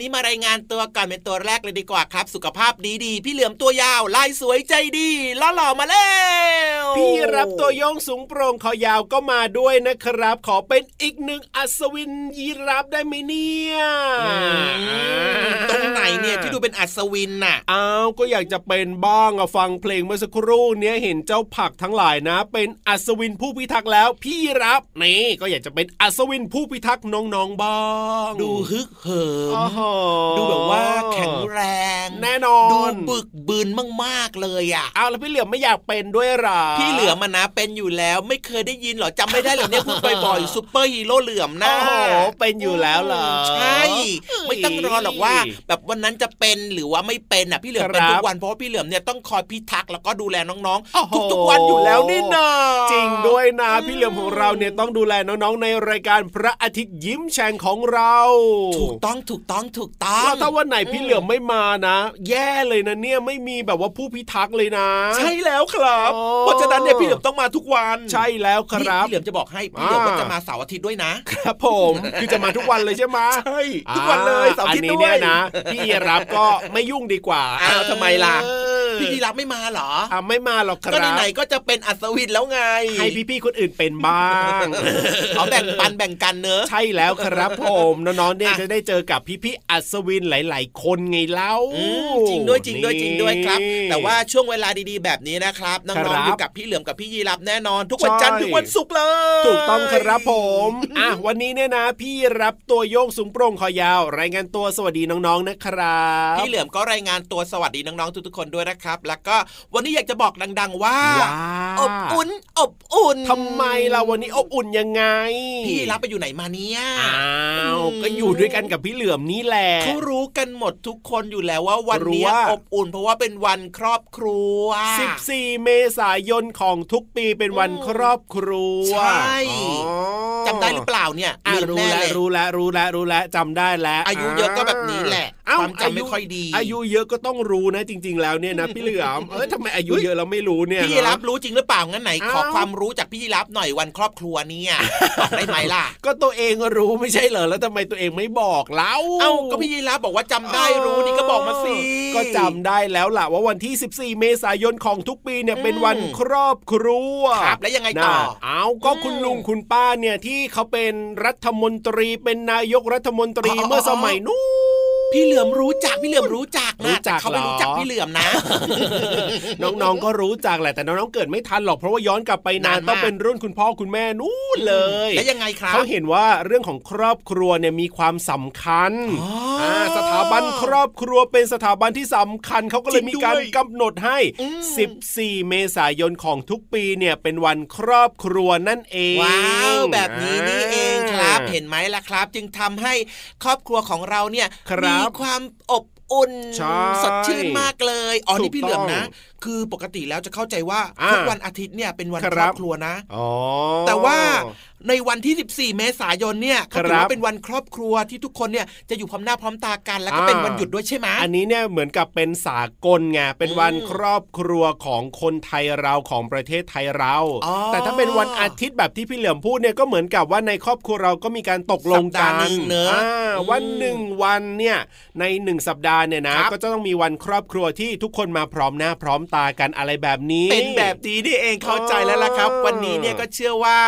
นี้มารายงานตัวก่อนเป็นตัวแรกเลยดีกว่าครับ สุขภาพดีๆพี่เหลือมตัวยาวลายสวยใจดีล้อหล่อมาแล้วพี่รับตัวโยงสูงโปร่งคอยาวก็มาด้วยนะครับ ขอเป็นอีกหนึ่งอัศวินยีรับได้ไหมเนี่ยตรงไหนเนี่ยที่ดูเป็นอัศวินน่ะอ้าวก็อยากจะเป็นบ้างอะฟังเพลงเมื่อสักครู่เนี้ยเห็นเจ้าผักทั้งหลายนะ เป็นอัศวินผู้พิทักษ์แล้ว พี่รับนี่ก็อยากจะเป็นอัศวินผู้พิทักษ์น้องๆบ้าง ดูฮึกเหิมดูแบบว่าแข็งแรง แน่นอน ดูบึกบึนมากๆเลยอะเอาแล้วพี่เหลือมไม่อยากเป็นด้วยหรอพี่เหลือมนะเป็นอยู่แล้วไม่เคยได้ยินหรอจำไม่ได้หรอเนี่ยพูดบ่อยๆซูเปอร์ฮีโร่เหลือมนะโอ้โหเป็นอยู่แล้วเหรอใช่ไม่ต้องรอหรอกว่า แบบวันนั้นจะเป็นหรือว่าไม่เป็นอะพี่เหลือมเป็นทุกวันเพราะว่าพี่เหลือมเนี่ยต้องคอยพิทักษ์แล้วก็ดูแลน้องๆทุกๆวันอยู่แล้วนี่นาจริงด้วยนะพี่เหลือมของเราเนี่ยต้องดูแลน้องๆในรายการพระอาทิตย์ยิ้มแฉ่งของเราถูกต้องถูกต้องถูกต้องถ้าวันไหนพี่เหลือมไม่มานะ แย่เลยนะเนี่ยไม่มีแบบว่าผู้พิทักษ์เลยนะ ใช่แล้วครับ เพราะฉะนั้นเนี่ยพี่เหลือมต้องมาทุกวัน ใช่แล้วครับพี่เหลือมจะบอกให้พี่เหลือมก็จะมาเสาร์อาทิตย์ด้วยนะ ครับผมคือจะมาทุกวันเลยใช่ไหมใช่ทุกวันเลยเสาร์อาทิตย์ด้วยนะพี่รับก็ไม่ยุ่งดีกว่าอ้าวทำไมล่ะพี่ยีรับไม่มาเหรออ่าไม่มาหรอกครับก็ไหนๆก็จะเป็นอัศวินแล้วไง ให้พี่ๆคนอื่นเป็นบ้างเขาแบ่งปันแบ่งกันเนอะใช่แล้วครับผมน้องๆเนี่ยจะได้เจอกับพี่ๆอัศวินหลาย ๆ คนไงเล่าจริงด้วยจริงด้วยจริงด้วยครับ แต่ว่าช่วงเวลาดีๆ แบบนี้นะครับน้องๆอยู่กับพี่เหลือมกับพี่ยีรับแน่นอน ทุกวันจันทร์ทุกวันศุกร์เลย ถูกต้องครับผมอะวันนี้เนี่ยนะ พี่รับตัวโยงสูงโปร่งคอยาว รายงานตัวสวัสดีน้องๆนะครับพี่เหลือมก็รายงานตัวสวัสดีน้องๆทุกๆคนด้วยนะครับ แล้วก็วันนี้อยากจะบอกดัง ๆ ว่าอบอุ่นอบอุ่นทำไมล่ะวันนี้อบอุ่นยังไง พี่รับไปอยู่ไหนมาเนี่ยอ้าวก็อยู่ด้วยกันกับพี่เหลือมนี่แหละเขารู้กันหมดทุกคนอยู่แล้วว่าวันนี้อบอุ่นเพราะว่าเป็นวันครอบครัว 14 เมษายนของทุกปีเป็นวันครอบครัว ใช่ำได้หรือเปล่าเนี่ยอะลืม รู้แน่แล้วเลยรู้แล้วรู้แล้วรู้แล้วจำได้แล้ว อายุเยอะก็แบบนี้แหละเอ้ความจำไม่ค่อยดี อายุเยอะก็ต้องรู้นะจริง ๆ แล้วเนี่ยนะพี่เหลือมเออทำไมอายุเยอะเราไม่รู้เนี่ยพี่ยีรับรู้จริงหรือเปล่างั้นไหนขอเอ้าความรู้จากพี่ยีรับหน่อยวันครอบครัวเนี่ยบอกได้ไหมล่ะ ก็ตัวเองรู้ไม่ใช่เหรอแล้วทำไมตัวเองไม่บอกเล่าเอ้าก็พี่ยีรับบอกว่าจำได้รู้นี่ก็บอกมาสิก็จำได้แล้วล่ะว่าวันที่ 14 เมษายนของทุกปีเนี่ยอืมเป็นวันครอบครัวครับแล้วยังไงต่อน่ะเอาก็อืมคุณลุงคุณป้าเนี่ยที่เขาเป็นรัฐมนตรี เป็นนายกรัฐมนตรีอ๋อเมื่อสมัยนู้นพี่เหลือมรู้จักพี่เหลือมรู้จักรู้นะจัแต่กเขาไม่เหรอรู้จักพี่เหลือมนะ น้องๆก็รู้จักแหละแต่น้องๆเกิดไม่ทันหรอกเพราะว่าย้อนกลับไปนานนานมากต้องเป็นรุ่นคุณพ่อคุณแม่นู่นเลยแล้วยังไงครับเขาเห็นว่าเรื่องของครอบครัวเนี่ยมีความสำคัญอ๋ออ่าสถาบันครอบครัวเป็นสถาบันที่สำคัญเขาก็เลยจริมีงด้วยการกำหนดให้อืม14 เมษายนของทุกปีเนี่ยเป็นวันครอบครัวนั่นเองว้าวแบบนี้นี่เอง ครับอ่าเห็นไหมล่ะครับ จึงทำให้ครอบครัวของเราเนี่ยครับมีความอบอุ่นใช่สดชื่นมากเลย อ๋อถูนี่กพี่เหลือมนะต้อง คือปกติแล้วจะเข้าใจว่าอ่าทุกวันอาทิตย์เนี่ยเป็นวันคครัรบอบครัวนะอ๋อแต่ว่าในวันที่ 14 เมษายนเนี่ยครัเขาบถือว่าเป็นวันครอบครัวที่ทุกคนเนี่ยจะอยู่พร้อมหน้าพร้อมตากันแล้วก็อ่าเป็นวันหยุดด้วยใช่ไหมอันนี้เนี่ยเหมือนกับเป็นสากลไงเป็นวันอืมครอบครัวของคนไทยเราของประเทศไทยเราอ๋อแต่ถ้าเป็นวันอาทิตย์แบบที่พี่เหลือมพูดเนี่ยก็เหมือนกับว่าในครอบครัวเราก็มีการตกลงสัปกัดาห์นหนึ่งเนอะอ่าอืมวันหนึ่งวันเนี่ยในหนึ่งสัปดาห์เนี่ยนะครับก็จะต้องมีวันครอบครัวที่ทุกคนมาพร้อมหน้าพร้อมตากันอะไรแบบนี้ เป็นแบบนี้นี่เองเข้าใจแล้วล่ะครับอ๋อวันนี้เนี่ยก็เชื่อว่า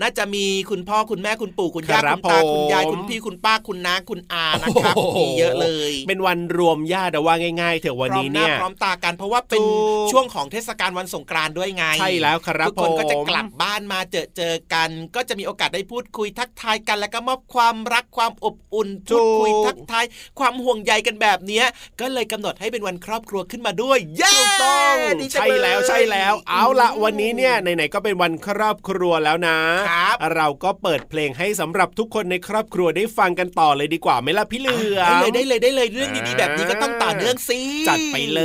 น่าจะมีคุณพ่อคุณแม่คุณปู่คุณย่าครับคุณตาผมคุณยายคุณพี่คุณป้าคุณน้าคุณอานะครับโอ้โหมีเยอะเลย เป็นวันรวมญาติเอาว่าง่าย ๆ เถอะวันนี้เนี่ยพร้อมหาพร้อมตากันเพราะว่าเป็นถูกช่วงของเทศกาลวันสงกรานต์ด้วยไงใช่แล้วครับทุกคนก็จะผมกลับบ้านมาเจอเจอกัน ก็จะมีโอกาสได้พูดคุยทักทายกัน แล้วก็มอบความรักความอบอุ่นถูพูกดคุยทักทายความห่วงใยกันแบบเนี้ยก็เลยกำหนดให้เป็นวันครอบครัวขึ้นมาด้วยเย้ถูกต้องดีจังใช่แล้วเยใช่แล้ว เอาละวันนี้เนี่ยไหนๆก็เป็นวันครอบครัวแล้วนะครับเราก็เปิดเพลงให้สำหรับทุกคนในครอบครัวได้ฟังกันต่อเลยดีกว่าไหมล่ะพี่เหลือได้มเลยได้เลยได้เลยเรื่องดีๆแบบนี้ก็ต้องต่อเนื่องสิจัดไปเล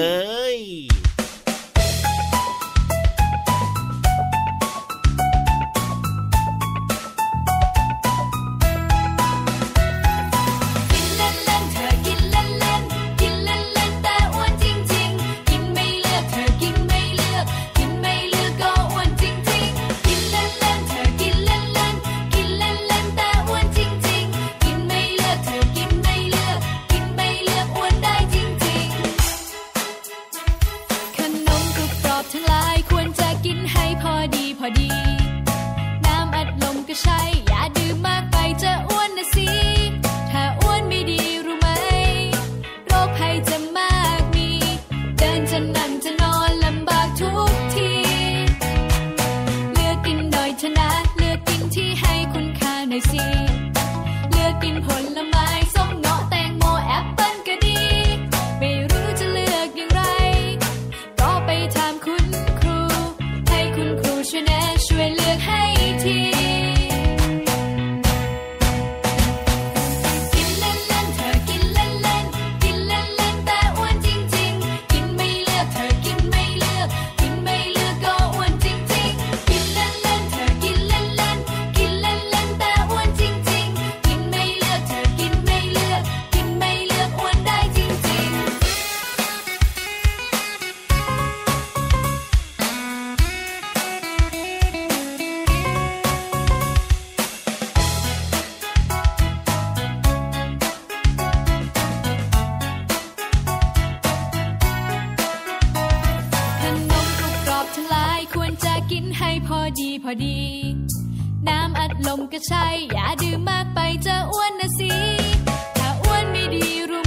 ย พอดีพอดี น้ำอัดลมก็ใช่ อย่าดื่มมากไปจะอ้วนนะสิ ถ้าอ้วนไม่ดีรู้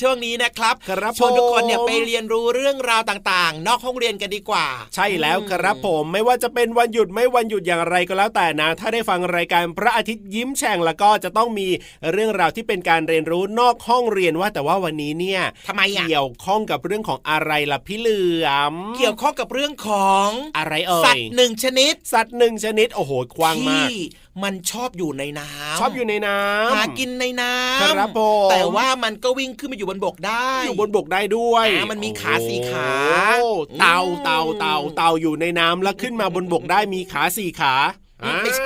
ช่วงนี้นะครับครับชวนทุกคนเนี่ยผมไปเรียนรู้เรื่องราวต่างๆ นอกห้องเรียนกันดีกว่า ใช่แล้วครับผมไม่ว่าจะเป็นวันหยุดไม่วันหยุดอย่างไรก็แล้วแต่นะ ถ้าได้ฟังรายการพระอาทิตย์ยิ้มแฉ่งแล้วก็จะต้องมีเรื่องราวที่เป็นการเรียนรู้นอกห้องเรียนว่าแต่ว่าวันนี้เนี่ยทำไมอะเกี่ยวข้องกับเรื่องของอะไรล่ะพี่เหลือมเกี่ยวข้องกับเรื่องของอะไรเอ่ยสัตว์หนึ่งชนิด สัตว์หนึ่งชนิดโอ้โหกว้างมากที่ มันชอบอยู่ในน้ำชอบอยู่ในน้ำหากินในน้ำครับผมแต่ว่ามันก็วิ่งขึ้นมาอยู่บนบกได้ อยู่บนบกได้ด้วยอ่ามันมีขาสี่ขาโอ้เต่าอืมเต่าเต่าเต่าอยู่ในน้ำแล้วขึ้นมาบนบกได้มีขาสี่ขาอืมไม่ใช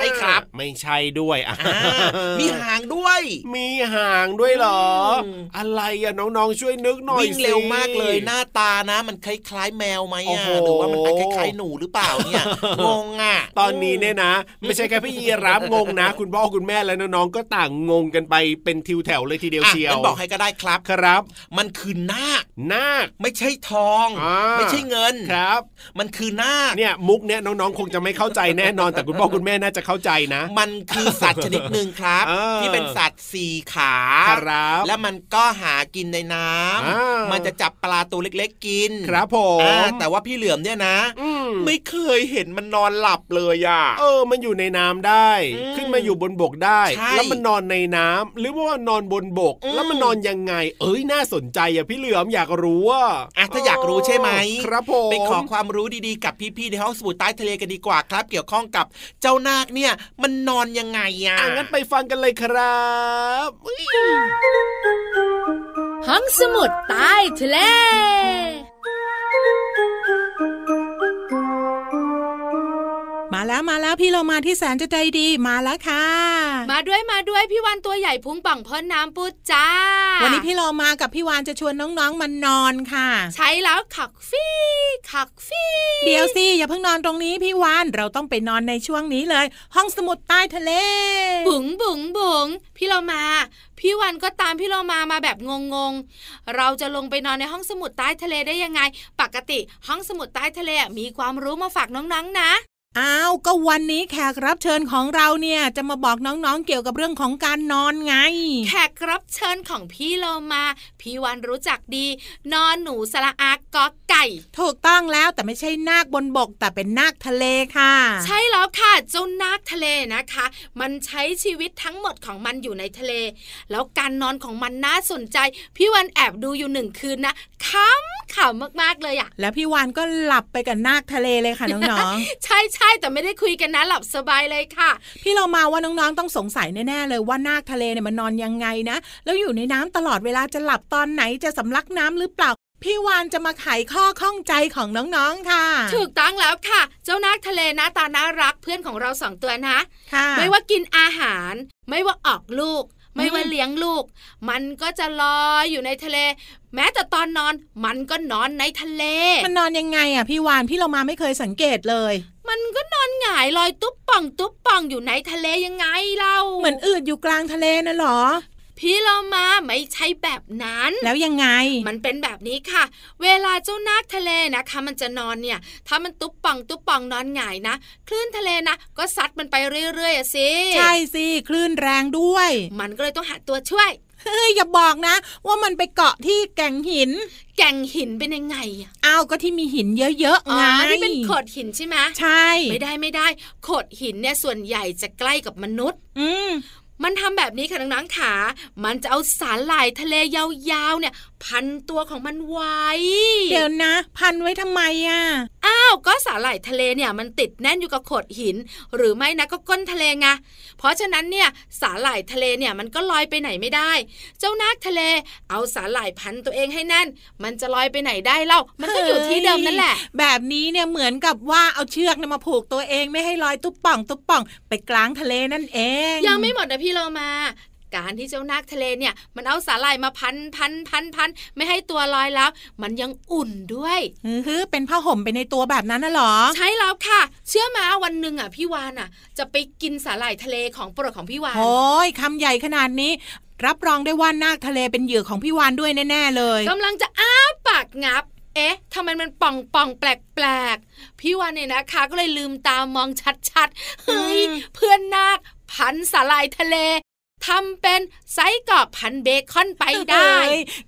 ่ครับ ไม่ใช่ด้วยอะอ่ามีหางด้วย มีหางด้วยเหรออืมอะไรอะน้องๆช่วยนึกหน่อยวิ่งสิเร็วมากเลยหน้าตานะ มันคล้ายๆแมวไหมโอ้อะโหหรือว่ามันคล้ายๆหนูหรือเปล่าเนี่ยงงอะ ตอนนี้เนี่ยนะ ไม่ใช่แค่พี่ยีรับงงนะ คุณพ่อคุณแม่และน้องๆก็ต่างงงกันไปเป็นทิวแถวเลยทีเดียวอะเชียวงั้นบอกให้ก็ได้ครับครับ มันคือนาคนาคไม่ใช่ทองอ่าไม่ใช่เงินครับ มันคือนาคเนี่ยมุกเนี่ยน้องๆคงจะไม่เข้าใจแน่นอนแต่คุณพ่อคุณแม่น่าจะเข้าใจนะมันคือสัตว์ชนิดหนึ่งครับเออที่เป็นสัตว์สี่ขาครับแล้วมันก็หากินในน้ำอ่ามัมันจะจับปลาตัวเล็ก ๆ กินครับผมอ่าแต่ว่าพี่เหลือมเนี่ยนะอืม ไม่เคยเห็นมันนอนหลับเลยอะเออ มันอยู่ในน้ำได้อืมขึ้นมาอยู่บนบกได้ใช่แล้วมันนอนในน้ำหรือว่ามันนอนบนบกอืมแล้วมันนอนยังไง เอ้ยน่าสนใจอะพี่เหลือมอยากรู้อะอะถ้าอยากรู้ใช่ไหมครับผมไปขอความรู้ดีๆกับพี่ๆในห้องสมุดใต้ทะเลกันดีกว่าครับ เกี่ยวข้องกับเจ้านาคเนี่ย มันนอนยังไงอะอะงั้นไปฟังกันเลยครับอุ๊ยห้องสมุดใต้ทะเล มาแล้วมาแล้วพี่เรามาที่แสนจะใจดีมาแล้วค่ะ มาด้วยมาด้วยพี่วันตัวใหญ่พุงป่องพ่นน้ำปูจ้า วันนี้พี่เรามากับพี่วานจะชวนน้องๆมานอนค่ะ ใช้แล้วขักฟี่ขักฟี่เดี๋ยวสิอย่าเพิ่งนอนตรงนี้พี่วานเราต้องไปนอนในช่วงนี้เลย ห้องสมุดใต้ทะเล บุ๋งบุ๋งบุ๋งพี่เรามาพี่วันก็ตามพี่เรามามาแบบงงๆ เราจะลงไปนอนในห้องสมุดใต้ทะเลได้ยังไง ปกติห้องสมุดใต้ทะเลมีความรู้มาฝากน้องๆนะ อ้าวก็วันนี้แขกรับเชิญของเราเนี่ยจะมาบอกน้องๆเกี่ยวกับเรื่องของการนอนไง แขกรับเชิญของพี่เรามาพี่วันรู้จักดี นอนหนูสระอากอไก่ ถูกต้องแล้วแต่ไม่ใช่นาคบนบก แต่เป็นนาคทะเลค่ะ ใช่แล้วค่ะเจ้านาคทะเลนะคะ มันใช้ชีวิตทั้งหมดของมันอยู่ในทะเล แล้วการนอนของมันน่าสนใจ พี่วันแอบดูอยู่หนึ่งคืนนะขำขำมากๆเลยอะแล้วพี่วานก็หลับไปกับนาคทะเลเลยค่ะน้องใช่ใช่แต่ไม่ได้คุยกันนะหลับสบายเลยค่ะๆพี่เรามาว่าน้องๆต้องสงสัยแน่ๆเลยว่านาคทะเลเนี่ยมันนอนยังไงนะ แล้วอยู่ในน้ำตลอดเวลาจะหลับตอนไหนจะสำลักน้ำหรือเปล่าพี่วานจะมาไขข้อข้องใจของน้องๆ ค่ะ ถูกต้องแล้วค่ะ เจ้านาคทะเลหน้าตาน่ารักเพื่อนของเราสองตัวนะค่ะไม่ว่ากินอาหาร ไม่ว่าออกลูก ไม่ว่าอืมเลี้ยงลูก มันก็จะลอยอยู่ในทะเล แม้แต่ตอนนอน มันก็นอนในทะเล มันนอนยังไงอะพี่วานพี่เรามาไม่เคยสังเกตเลย มันก็นอนหงายลอยตุ๊บป่องตุ๊บป่องอยู่ในทะเลยังไงเล่าเหมือนอืดอยู่กลางทะเลน่ะเหรอ พี่เรามาไม่ใช่แบบนั้น แล้วยังไง มันเป็นแบบนี้ค่ะ เวลาเจ้านาคทะเลนะคะ มันจะนอนเนี่ย ถ้ามันตุ๊บป่องตุ๊บป่องนอนหงายนะคลื่นทะเลนะก็ซัดมันไปเรื่อยๆอะสิใช่สิคลื่นแรงด้วย มันก็เลยต้องหาตัวช่วยเฮ้ยอย่าบอกนะ ว่ามันไปเกาะที่แก่งหิน แก่งหินเป็นยังไงอะอ้าวก็ที่มีหินเยอะๆอ๋อไงที่เป็นโขดหินใช่ไหมใช่ ไม่ได้ไม่ได้โขดหินเนี่ยส่วนใหญ่จะใกล้กับมนุษย์ อื มมันทำแบบนี้ค่ะน้องๆขามันจะเอาสาหร่ายทะเลยาวๆเนี่ย พันตัวของมันไว้ เดี๋ยวนะ พันไว้ทำไมอะ อ้าว ก็สาหร่ายทะเลเนี่ยมันติดแน่นอยู่กับโขดหิน หรือไม่นะก็ก้นทะเลไง เพราะฉะนั้นเนี่ยสาหร่ายทะเลเนี่ยมันก็ลอยไปไหนไม่ได้ เจ้านาคทะเล เอาสาหร่ายพันตัวเองให้แน่น มันจะลอยไปไหนได้เล่า มันก็อยู่ที่เดิมนั่นแหละ แบบนี้เนี่ยเหมือนกับว่าเอาเชือกเนี่ยมาผูกตัวเองไม่ให้ลอยตุ๊บป่องตุ๊บป่อง ไปกลางทะเลนั่นเอง ยังไม่หมดนะพี่โลมา การที่เจ้านาคทะเลเนี่ย มันเอาสาหร่ายมาพันพันพันพันไม่ให้ตัวลอยแล้ว มันยังอุ่นด้วยอือฮือเป็นผ้าห่มไปในตัวแบบนั้นน่ะเหรอ ใช่แล้วค่ะ เชื่อมาวันหนึ่งอะพี่วานอะ จะไปกินสาหร่ายทะเลของโปรดของพี่วานโอ้ยคำใหญ่ขนาดนี้รับรองได้ว่านาคทะเลเป็นเหยื่อของพี่วานด้วยแน่ ๆ เลยกำลังจะอ้าปากงับ เอ๊ะทำไมมันป่องป่องแปลกแปลกๆพี่วานเนี่ยนะคะ ก็เลยลืมตามองชัดๆ เฮ้ยอืมเพื่อนนาค พันสาหร่ายทะเลทำเป็นไส้กรอกพันเบคอนไปได้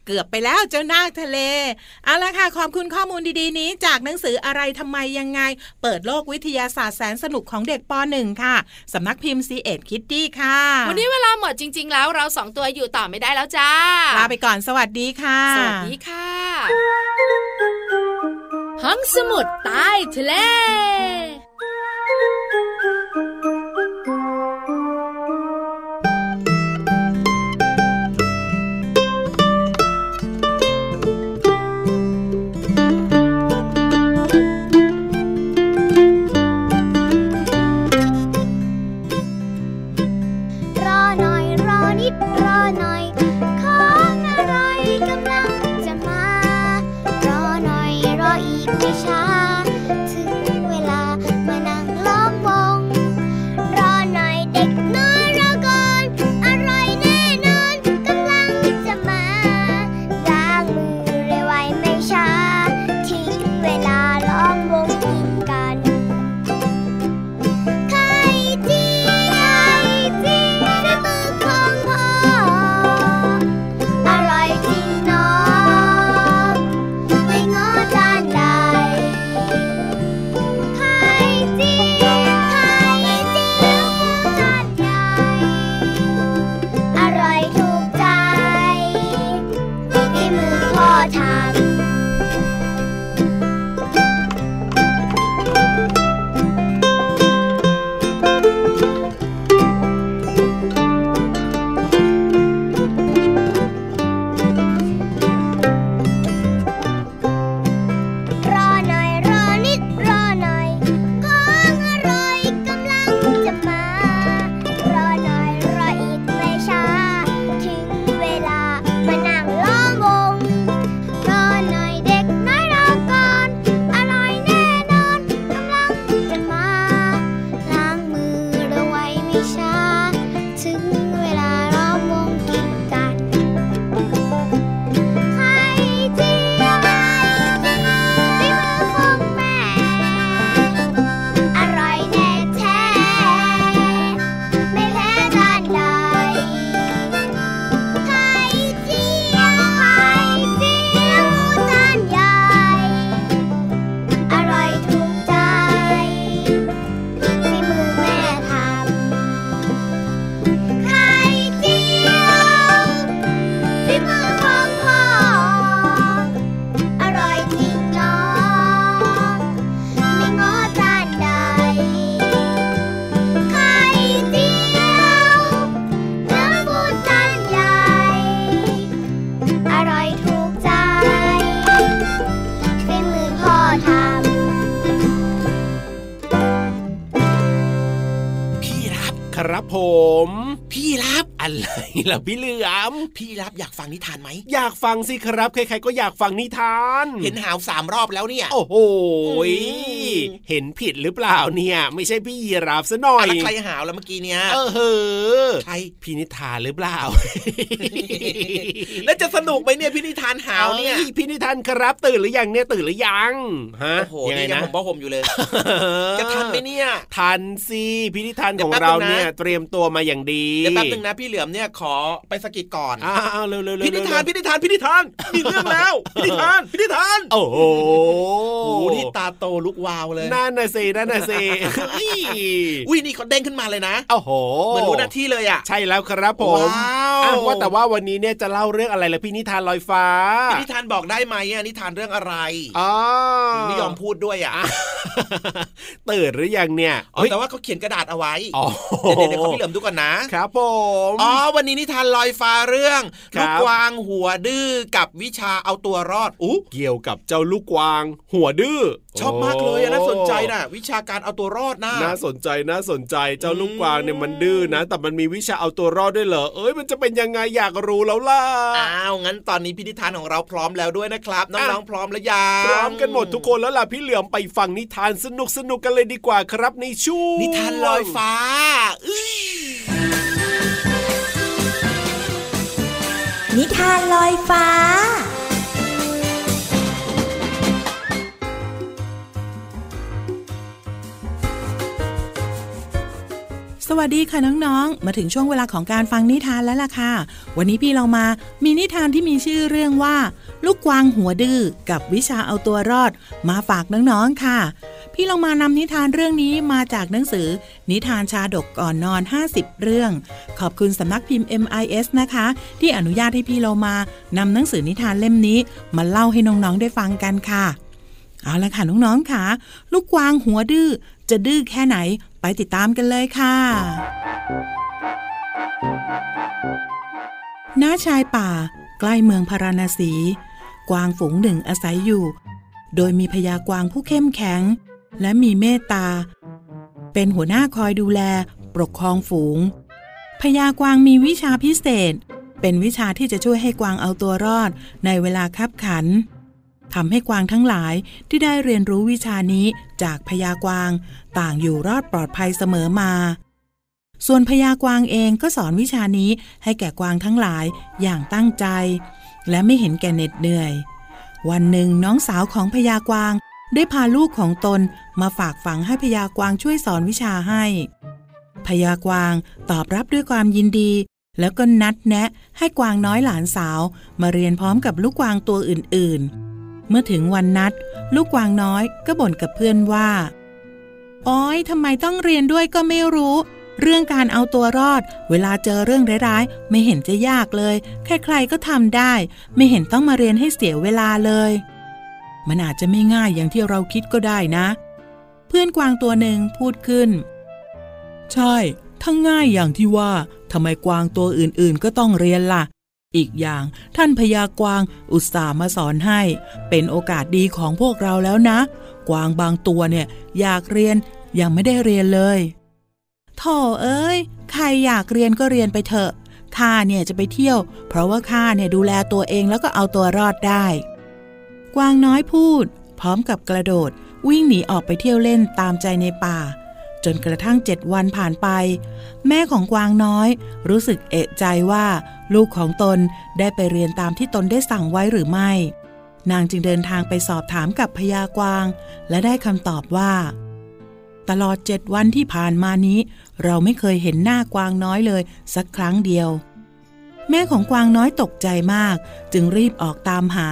เกือบไปแล้วเจ้านาคทะเล เอาละค่ะขอบคุณข้อมูลดีๆนี้ จากหนังสืออะไรทำไมยังไง เปิดโลกวิทยาศาสตร์แสนสนุกของเด็กป .1 ค่ะสำนักพิมพ์ซีเอ็ดคิตตี้ค่ะ วันนี้เวลาหมดจริง ๆ แล้วเราสองตัวอยู่ต่อไม่ได้แล้วจ้า ลาไปก่อนสวัสดีค่ะ สวัสดีค่ะห้องสมุดใต้ทะเล ล่ะพี่เหลือมพี่รับอยากฟังนิทานไหมอยากฟังสิครับใครๆก็อยากฟังนิทาน เห็นหาวสามรอบแล้วเนี่ย โอ้โหเห็นผิดหรือเปล่าเนี่ย ไม่ใช่พี่ยีราฟซะหน่อยแล้วใครหาวแล้วเมื่อกี้เนี่ยเออเฮ้อใครพี่นิทานหรือเปล่า แล้วจะสนุกไหมเนี่ยพี่นิทานหาวเนี่ยพี่นิทานครับตื่นหรือยังเนี่ยตื่นหรือยังฮะโอ้โหนี่ยังผมบอกผมอยู่เลยจะทันไหมเนี่ยทันสิพี่นิทานของเราเนี่ยเตรียมตัวมาอย่างดีเดี๋ยวแป๊บนึงนะพี่เหลือมเนี่ยขอไปสกิดก่อนอ้าวเร็วๆๆพี่นิทานพี่นิทานพี่นิทานมีเรื่องแล้วพี่นิทานพี่นิทาน โอ้โหโอ้นี่ตาโตลุกวาวเลยนั่นน่ะสินั่นน่ะสิอุ้ยนี่เขาเด้งขึ้นมาเลยนะโอ้โหเหมือนรู้หน้าที่เลยอะใช่แล้วครับผมว้าว ว่าแต่ว่าวันนี้เนี่ยจะเล่าเรื่องอะไรล่ะพี่นิทานลอยฟ้าพี่นิทานบอกได้ไหมอะนิทานเรื่องอะไรอ๋อไม่ยอมพูดด้วยอะตื่นหรือยังเนี่ยอ๋อแต่ว่าเขาเขียนกระดาษเอาไว้อ๋อเดี๋ยวเดี๋ยวเขาพี่เหลิมดูก่อนนะครับผมอ๋อวันนี้นิทานลอยฟ้าเรื่องครัลูบกกวางหัวดื้อกับวิชาเอาตัวรอดอู้เกี่ยวกับเจ้าลูกกวาง หัวดื้อ ชอบมากเลยอะน่าสนใจนะวิชาการเอาตัวรอดนะน่าสนใจน่าสนใจเจ้าลูกกวางเนี่ยมันดื้อนะ แต่มันมีวิชาเอาตัวรอดด้วยเหรอเอ้ยมันจะเป็นยังไงอยากรู้แล้วล่ะอ้าวงั้นตอนนี้พินิธานของเราพร้อมแล้วด้วยนะครับน้องๆพร้อมแล้วยังพร้อมกันหมดทุกคนแล้วล่ะพี่เหลือมไปฟังนิทานสนุกสนุกกันเลยดีกว่าครับในช่วงนิทานลอยฟ้าอื้อนิทานลอยฟ้า วัสดีค่ะน้องๆ มาถึงช่วงเวลาของการฟังนิทานแล้วล่ะค่ะ วันนี้พี่เรามามีนิทานที่มีชื่อเรื่องว่า ลูกกวางหัวดื้อกับวิชาเอาตัวรอด มาฝากน้องๆค่ะ พี่เรามานำนิทานเรื่องนี้มาจากหนังสือ นิทานชาดกก่อนนอน 50 เรื่อง ขอบคุณสำนักพิมพ์ MIS นะคะ ที่อนุญาตให้พี่เรามานำหนังสือนิทานเล่มนี้ มาเล่าให้น้องๆได้ฟังกันค่ะ เอาละค่ะน้องๆค่ะ ลูกกวางหัวดื้อจะดื้อแค่ไหน ไปติดตามกันเลยค่ะณชายป่า ใกล้เมืองพาราณสี กวางฝูงหนึ่งอาศัยอยู่ โดยมีพญากวางผู้เข้มแข็ง และมีเมตตา เป็นหัวหน้าคอยดูแล ปกครองฝูงพญากวางมีวิชาพิเศษ เป็นวิชาที่จะช่วยให้กวางเอาตัวรอดในเวลาคับขัน ทำให้กวางทั้งหลายที่ได้เรียนรู้วิชานี้จากพญากวาง ต่างอยู่รอดปลอดภัยเสมอมา ส่วนพญากวางเองก็สอนวิชานี้ให้แก่กวางทั้งหลายอย่างตั้งใจ และไม่เห็นแก่เหน็ดเหนื่อย วันหนึ่งน้องสาวของพญากวางได้พาลูกของตนมาฝากฝังให้พญากวางช่วยสอนวิชาให้พญากวางตอบรับด้วยความยินดี แล้วก็นัดแนะให้กวางน้อยหลานสาว มาเรียนพร้อมกับลูกกวางตัวอื่นๆ เมื่อถึงวันนัด ลูกกวางน้อยก็บ่นกับเพื่อนว่า อ้อยทำไมต้องเรียนด้วยก็ไม่รู้ เรื่องการเอาตัวรอด เวลาเจอเรื่องร้ายๆ ไม่เห็นจะยากเลย ใครๆก็ทำได้ ไม่เห็นต้องมาเรียนให้เสียเวลาเลย มันอาจจะไม่ง่ายอย่างที่เราคิดก็ได้นะ เพื่อนกวางตัวหนึ่งพูดขึ้น ใช่ ทั้งง่ายอย่างที่ว่าทำไมกวางตัวอื่นๆ ก็ต้องเรียนละ่ะ อีกอย่าง ท่านพญากวางอุตส่าห์มาสอนให้ เป็นโอกาสดีของพวกเราแล้วนะ กวางบางตัวเนี่ย อยากเรียนยังไม่ได้เรียนเลยโธ่เอ้ย ใครอยากเรียนก็เรียนไปเถอะข้าเนี่ยจะไปเที่ยว เพราะว่าข้าเนี่ยดูแลตัวเองแล้วก็เอาตัวรอดได้ กวางน้อยพูด พร้อมกับกระโดด วิ่งหนีออกไปเที่ยวเล่นตามใจในป่า จนกระทั่งเจ็ดวันผ่านไป แม่ของกวางน้อย รู้สึกเอะใจว่า ลูกของตนได้ไปเรียนตามที่ตนได้สั่งไว้หรือไม่ นางจึงเดินทางไปสอบถามกับพญากวาง และได้คำตอบว่า ตลอดเจ็ดวันที่ผ่านมานี้ เราไม่เคยเห็นหน้ากวางน้อยเลย สักครั้งเดียวแม่ของกวางน้อยตกใจมาก จึงรีบออกตามหา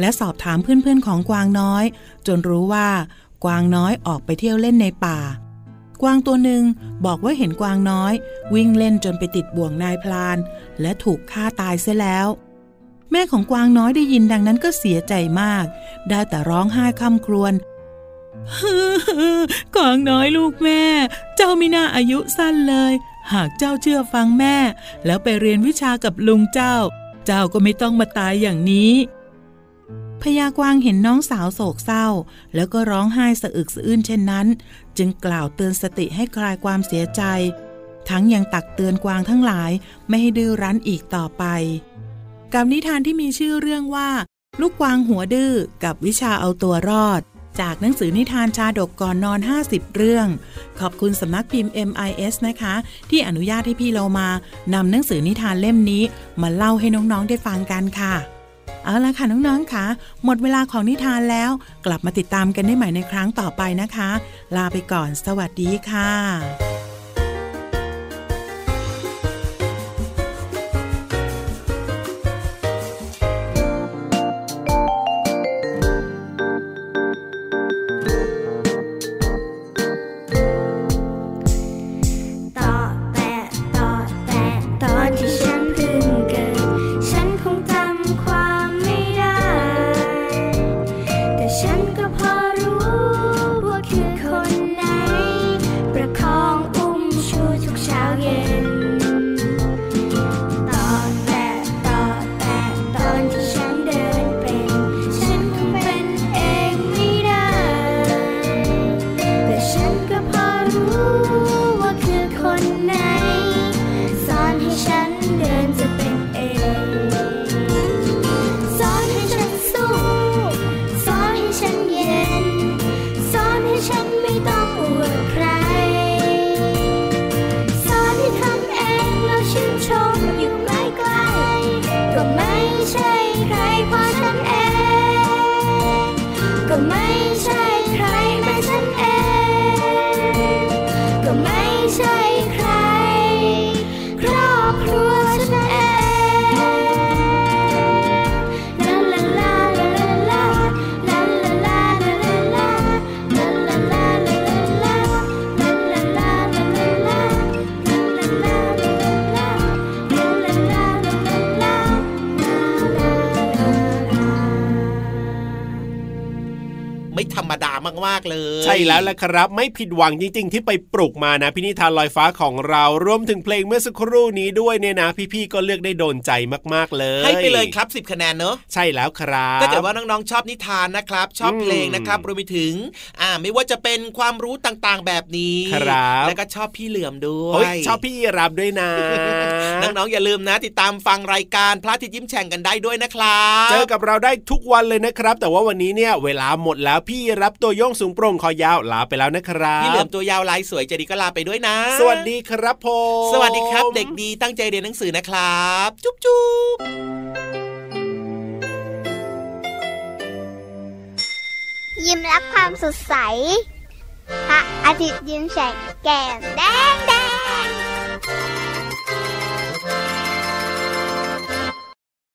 และสอบถามเพื่อนๆของกวางน้อย จนรู้ว่า กวางน้อยออกไปเที่ยวเล่นในป่า กวางตัวหนึ่งบอกว่าเห็นกวางน้อย วิ่งเล่นจนไปติดบ่วงนายพลาน และถูกฆ่าตายเสียแล้ว แม่ของกวางน้อยได้ยินดังนั้นก็เสียใจมาก ได้แต่ร้องไห้คำครวญกวางน้อยลูกแม่ เจ้าไม่น่าอายุสั้นเลย หากเจ้าเชื่อฟังแม่ แล้วไปเรียนวิชากับลุงเจ้า เจ้าก็ไม่ต้องมาตายอย่างนี้ พญากวางเห็นน้องสาวโศกเศร้า แล้วก็ร้องไห้สะอึกสะอื้นเช่นนั้น จึงกล่าวเตือนสติให้คลายความเสียใจ ทั้งยังตักเตือนกวางทั้งหลายไม่ให้ดื้อรั้นอีกต่อไป กับนิทานที่มีชื่อเรื่องว่า ลูกกวางหัวดื้อกับวิชาเอาตัวรอด จากหนังสือนิทานชาดกก่อนนอน 50 เรื่อง ขอบคุณสำนักพิมพ์ MIS นะคะ ที่อนุญาตให้พี่เรามานำหนังสือนิทานเล่มนี้มาเล่าให้น้องๆได้ฟังกันค่ะ เอาละค่ะน้องๆค่ะ หมดเวลาของนิทานแล้ว กลับมาติดตามกันได้ใหม่ในครั้งต่อไปนะคะ ลาไปก่อน สวัสดีค่ะ มดามากๆเลย ใช่แล้วละครับ ไม่ผิดหวังจริงๆ ที่ไปปลุกมานะพินิธานลอยฟ้าของเรารวมถึงเพลงเมื่อสักครู่นี้ด้วยเนี่ยนะ พี่ๆก็เลือกได้โดนใจมากๆเลย ให้ไปเลยครับ 10 คะแนนเนอะใช่แล้วครับถ้าเกิดว่าน้องๆชอบนิทานนะครับ ชอบเพลงนะครับรวมไปถึง อ่าไม่ว่าจะเป็นความรู้ต่างๆแบบนี้ครับแล้วก็ชอบพี่เหลือมด้วโอ้ยยชอบพี่รับด้วยนะน้องๆอย่าลืมนะ ติดตามฟังรายการพระอาทิตย์ยิ้มแฉ่งกันได้ด้วยนะครับเจอกับเราได้ทุกวันเลยนะครับ แต่ว่าวันนี้เนี่ยเวลาหมดแล้วพี่รับตัวโยงสูงโปร่งคอยาวลาไปแล้วนะครับพี่เหลือมตัวยาวลายสวยใจดีก็ลาไปด้วยนะ สวัสดีครับผมสวัสดีครับ เด็กดีตั้งใจเรียนหนังสือนะครับ จุ๊บจุ๊บยิ้มรับความสดใสพระอาทิตย์ยิ้มแฉกแก้มแดงแด